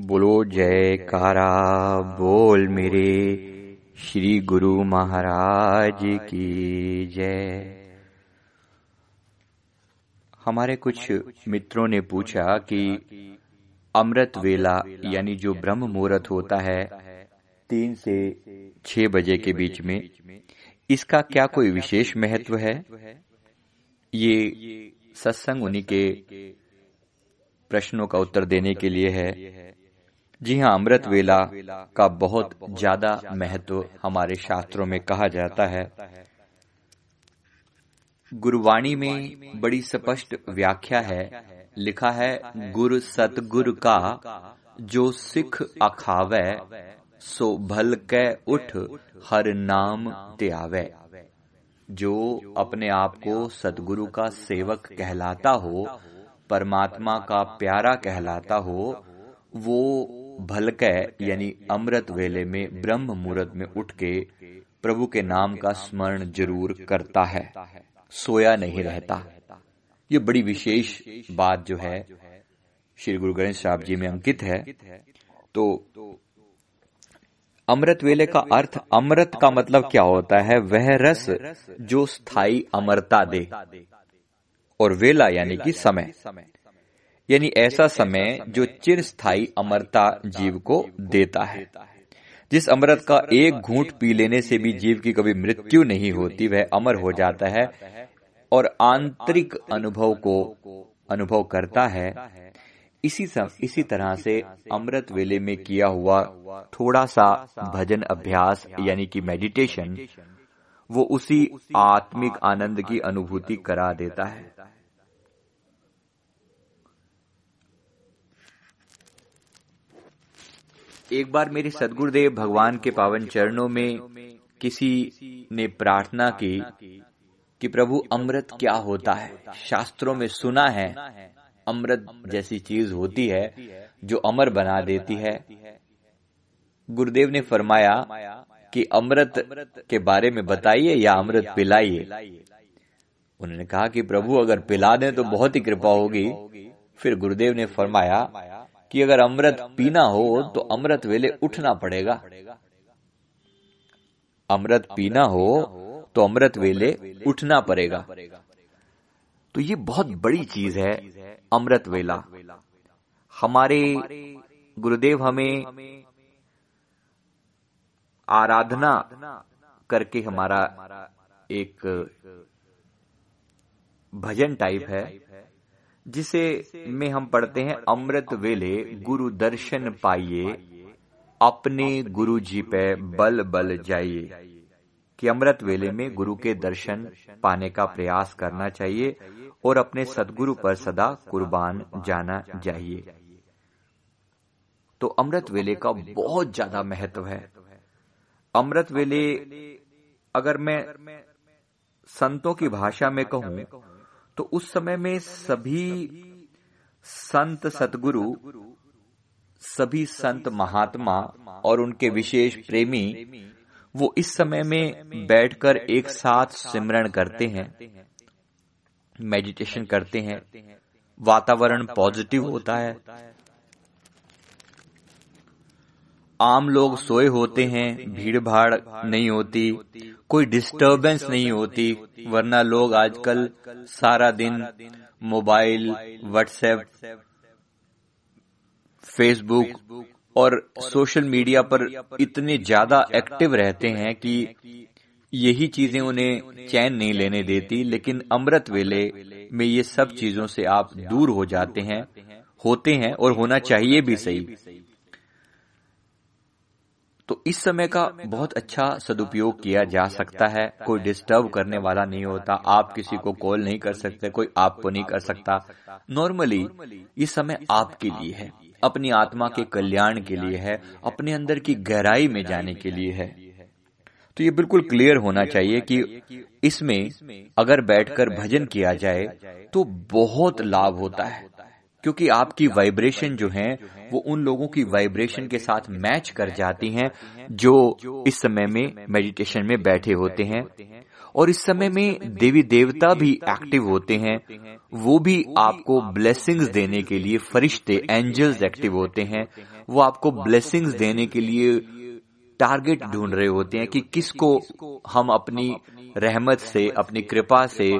बोलो, जयकारा, बोल मेरे श्री गुरु महाराज की जय। हमारे कुछ मित्रों ने पूछा कि अमृत वेला, यानी जो ब्रह्म मुहूर्त होता है, तीन से छह बजे के बीच में, इसका क्या कोई विशेष महत्व है? ये सत्संग उन्हीं के प्रश्नों का उत्तर देने के लिए है। जी हाँ अमृत वेला का बहुत ज़्यादा महत्व हमारे शास्त्रों में कहा जाता है। गुरुवाणी में बड़ी स्पष्ट व्याख्या है। लिखा है, गुरु सतगुरु का जो सिख अखावे, सो भल कै उठ हर नाम त्यावे। जो अपने आप को सतगुरु का सेवक कहलाता हो, परमात्मा का प्यारा कहलाता हो, वो भलकै, यानी अमृत वेले में ब्रह्म मुहूर्त में उठ के प्रभु के नाम का स्मरण ज़रूर करता है। सोया नहीं रहता। ये बड़ी विशेष बात जो है, श्री गुरु गणेश साहब जी में अंकित है। तो अमृत वेले का अर्थ, अमृत का मतलब क्या होता है? वह रस जो स्थायी अमरता दे। और वेला, यानी कि समय। यानी ऐसा समय जो चिर स्थायी अमरता जीव को देता है। जिस अमृत का एक घूंट पी लेने से भी जीव की कभी मृत्यु नहीं होती वह अमर हो जाता है और आंतरिक अनुभव को अनुभव करता है। इसी सम, इसी तरह से अमृत वेले में किया हुआ थोड़ा सा भजन अभ्यास यानी कि मेडिटेशन वो उसी आत्मिक आनंद की अनुभूति करा देता है। एक बार मेरे सदगुरुदेव भगवान के पावन चरणों में किसी ने प्रार्थना की कि प्रभु, अमृत क्या होता है? शास्त्रों में सुना है, अमृत जैसी चीज़ होती है जो अमर बना देती है। गुरुदेव ने फरमाया कि अमृत के बारे में बताइए या अमृत पिलाइए। उन्होंने कहा कि प्रभु, अगर पिला दें तो बहुत ही कृपा होगी। फिर गुरुदेव ने फरमाया कि अगर अमृत पीना हो तो अमृत वेले उठना पड़ेगा। अमृत पीना हो तो अमृत वेले उठना पड़ेगा। तो ये बहुत बड़ी चीज़ है, अमृत वेला। हमारे गुरुदेव हमें आराधना करके हमारा एक भजन टाइप है। जिसे में हम पढ़ते हैं, अमृत वेले, गुरु दर्शन पाइए, अपने गुरु जी पे बल बल जाइए। कि अमृत वेले में गुरु के दर्शन पाने का प्रयास करना चाहिए और अपने सदगुरु पर सदा कुर्बान जाना चाहिए। तो अमृत वेले का बहुत ज़्यादा महत्व है। अमृत वेले, अगर मैं संतों की भाषा में कहूँ तो उस समय में सभी संत सतगुरु सभी संत महात्मा और उनके विशेष प्रेमी, वो इस समय में बैठकर एक साथ सिमरण करते हैं मेडिटेशन करते हैं, वातावरण पॉजिटिव होता है आम लोग सोए होते हैं भीड़ भाड़ नहीं होती, कोई डिस्टरबेंस नहीं होती, वरना लोग आजकल सारा दिन मोबाइल व्हाट्सएप फेसबुक और सोशल मीडिया पर इतने ज़्यादा एक्टिव रहते हैं कि यही चीज़ें उन्हें चैन नहीं लेने देती, लेकिन अमृत वेले में ये सब चीज़ों से आप दूर हो जाते हैं, होते हैं और होना चाहिए भी सही। तो इस समय का बहुत अच्छा सदुपयोग किया जा सकता है। कोई डिस्टर्ब करने वाला नहीं होता। आप किसी को कॉल नहीं कर सकते। कोई आपको नहीं कर सकता। नॉर्मली ये समय आपके लिए है। अपनी आत्मा के कल्याण के लिए है। अपने अंदर की गहराई में जाने के लिए है। तो ये बिल्कुल क्लियर होना चाहिए कि इसमें अगर बैठकर भजन किया जाए तो बहुत लाभ होता है। क्योंकि आपकी वाइब्रेशन जो है, वो उन लोगों की वाइब्रेशन के साथ मैच कर जाती हैं जो इस समय में मेडिटेशन में बैठे होते हैं। और इस समय में देवी देवता भी एक्टिव होते हैं। वो भी आपको ब्लेसिंग्स देने के लिए फरिश्ते एंजल्स एक्टिव होते हैं। वो आपको ब्लेसिंग्स देने के लिए टारगेट ढूंढ रहे होते हैं कि किसको हम अपनी रहमत से, अपनी कृपा से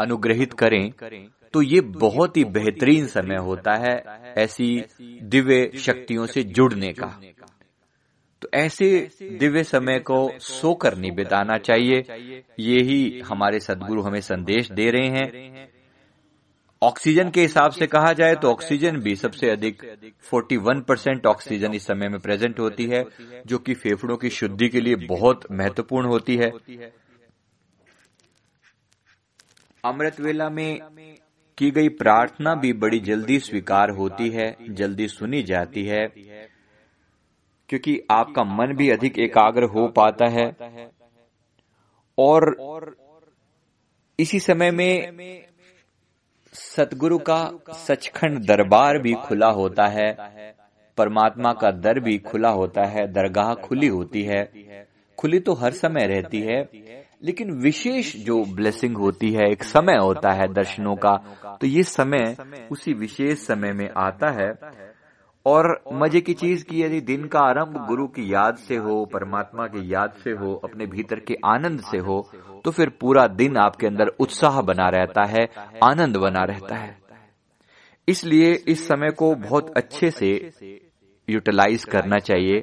अनुग्रहित करें। तो ये बहुत ही बेहतरीन समय होता है ऐसी दिव्य शक्तियों से जुड़ने का। तो ऐसे दिव्य समय को सोकर नहीं बिताना चाहिए। ये ही हमारे सदगुरु हमें संदेश दे रहे हैं। ऑक्सीजन के हिसाब से कहा जाए तो ऑक्सीजन भी सबसे अधिक 41 परसेंट ऑक्सीजन इस समय में प्रेजेंट होती है, जो कि फेफड़ों की शुद्धि के लिए बहुत महत्वपूर्ण होती है। अमृत वेला में की गई प्रार्थना भी बड़ी जल्दी स्वीकार होती है, जल्दी सुनी जाती है, क्योंकि आपका मन भी अधिक एकाग्र हो पाता है। और इसी समय में सतगुरु का सचखंड दरबार भी खुला होता है, परमात्मा का दर भी खुला होता है, दरगाह खुली होती है। खुली तो हर समय रहती है लेकिन विशेष जो ब्लेसिंग होती है, एक समय होता है दर्शनों का तो ये समय उसी विशेष समय में आता है। और मज़े की चीज़ की यदि दिन का आरंभ गुरु की याद से हो, परमात्मा की याद से हो, अपने भीतर के आनंद से हो तो फिर पूरा दिन आपके अंदर उत्साह बना रहता है, आनंद बना रहता है। इसलिए इस समय को बहुत अच्छे से यूटिलाइज करना चाहिए।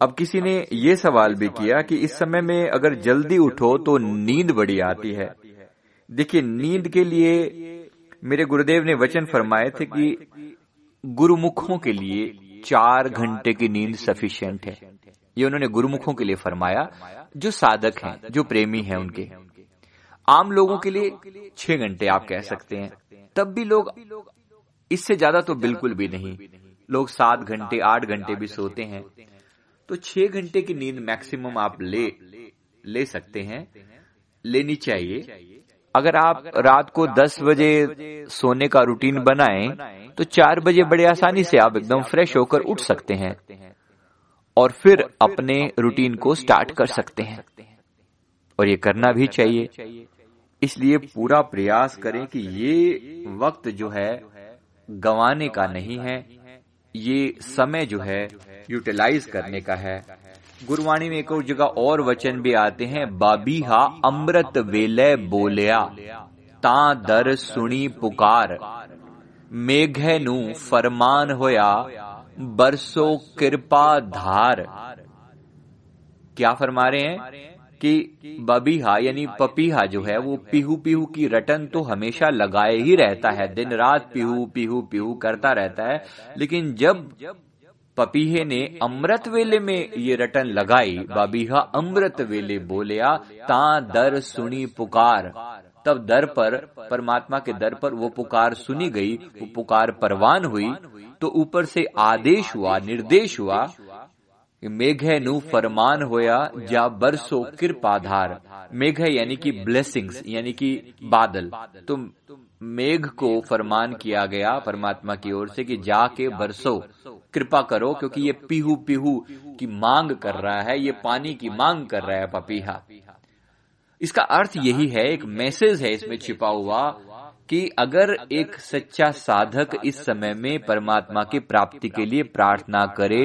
अब किसी ने ये सवाल भी किया कि इस समय में अगर जल्दी उठो तो नींद बड़ी आती है। देखिए, नींद के लिए मेरे गुरुदेव ने वचन फरमाए थे कि गुरुमुखों के लिए चार घंटे की नींद सफिशियंट है। ये उन्होंने गुरुमुखों के लिए फरमाया, जो साधक हैं, जो प्रेमी हैं उनके। आम लोगों के लिए छह घंटे आप कह सकते हैं। तब भी लोग, इससे ज़्यादा तो बिल्कुल भी नहीं। लोग सात घंटे, आठ घंटे भी सोते हैं। तो छह घंटे की नींद मैक्सिमम आप ले ले सकते हैं। लेनी चाहिए। अगर आप रात को 10 बजे सोने का रूटीन बनाएँ तो चार बजे बड़े आसानी से आप एकदम फ्रेश होकर उठ सकते हैं। और फिर अपने रूटीन को स्टार्ट कर सकते हैं। और ये करना भी चाहिए। इसलिए पूरा प्रयास करें कि ये वक्त जो है गंवाने का नहीं है। ये समय जो है यूटिलाइज करने का है। गुरुवाणी में एक और जगह और वचन भी आते हैं, बाबीहा अमृत वेलय बोलिया, ता दर सुनी पुकार, मेघ नु फरमान होया, बरसो कृपा धार। क्या फरमा रहे हैं? कि बबीहा यानी पपीहा जो है वो पीहू पीहू की रटन तो हमेशा लगाए ही रहता है। दिन रात पीहू पीहू पीहू करता रहता है। लेकिन जब पपीहे ने अमृत वेले में ये रटन लगाई, बाबीहा अमृत वेले बोलिया, ता दर सुनी पुकार। तब दर पर, परमात्मा के दर पर वो पुकार सुनी गई, वो पुकार परवान हुई तो ऊपर से आदेश हुआ, निर्देश हुआ मेघ नु फरमान होया जा बरसो कृपाधार मेघ यानी कि ब्लेसिंग्स यानी कि बादल। तो मेघ को फरमान किया गया परमात्मा की ओर से कि जाके बरसो। कृपा करो क्योंकि ये पीहू पीहू की मांग कर रहा है ये पानी की मांग कर रहा है पपीहा। इसका अर्थ यही है एक मैसेज है इसमें छिपा हुआ कि अगर एक सच्चा साधक इस समय में परमात्मा की प्राप्ति के लिए प्रार्थना करे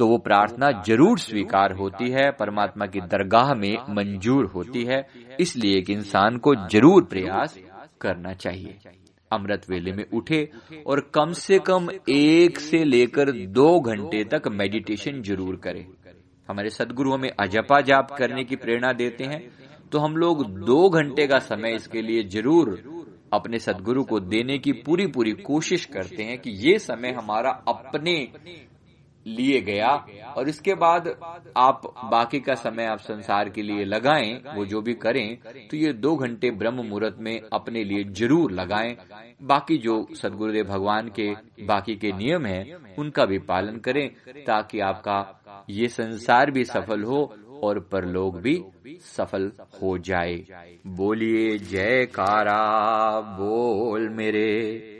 तो वो प्रार्थना ज़रूर स्वीकार होती है, परमात्मा की दरगाह में मंजूर होती है, इसलिए एक इंसान को ज़रूर प्रयास करना चाहिए। अमृत वेले में उठे और कम से कम एक से लेकर दो घंटे तक मेडिटेशन ज़रूर करे। हमारे सदगुरु हमें अजपा जाप करने की प्रेरणा देते हैं तो हम लोग दो घंटे का समय इसके लिए ज़रूर अपने सदगुरु को देने की पूरी पूरी कोशिश करते हैं कि ये समय हमारा अपने लिए गया और इसके बाद आप बाकी का समय आप संसार के लिए लगाएँ, वो जो भी करें तो ये दो घंटे ब्रह्म मुहूर्त में अपने लिए ज़रूर लगाएँ। बाकी जो सदगुरुदेव भगवान के बाकी के नियम हैं, उनका भी पालन करें ताकि आपका ये संसार भी सफल हो और परलोक भी सफल हो जाए। बोलिए जय कारा बोल मेरे।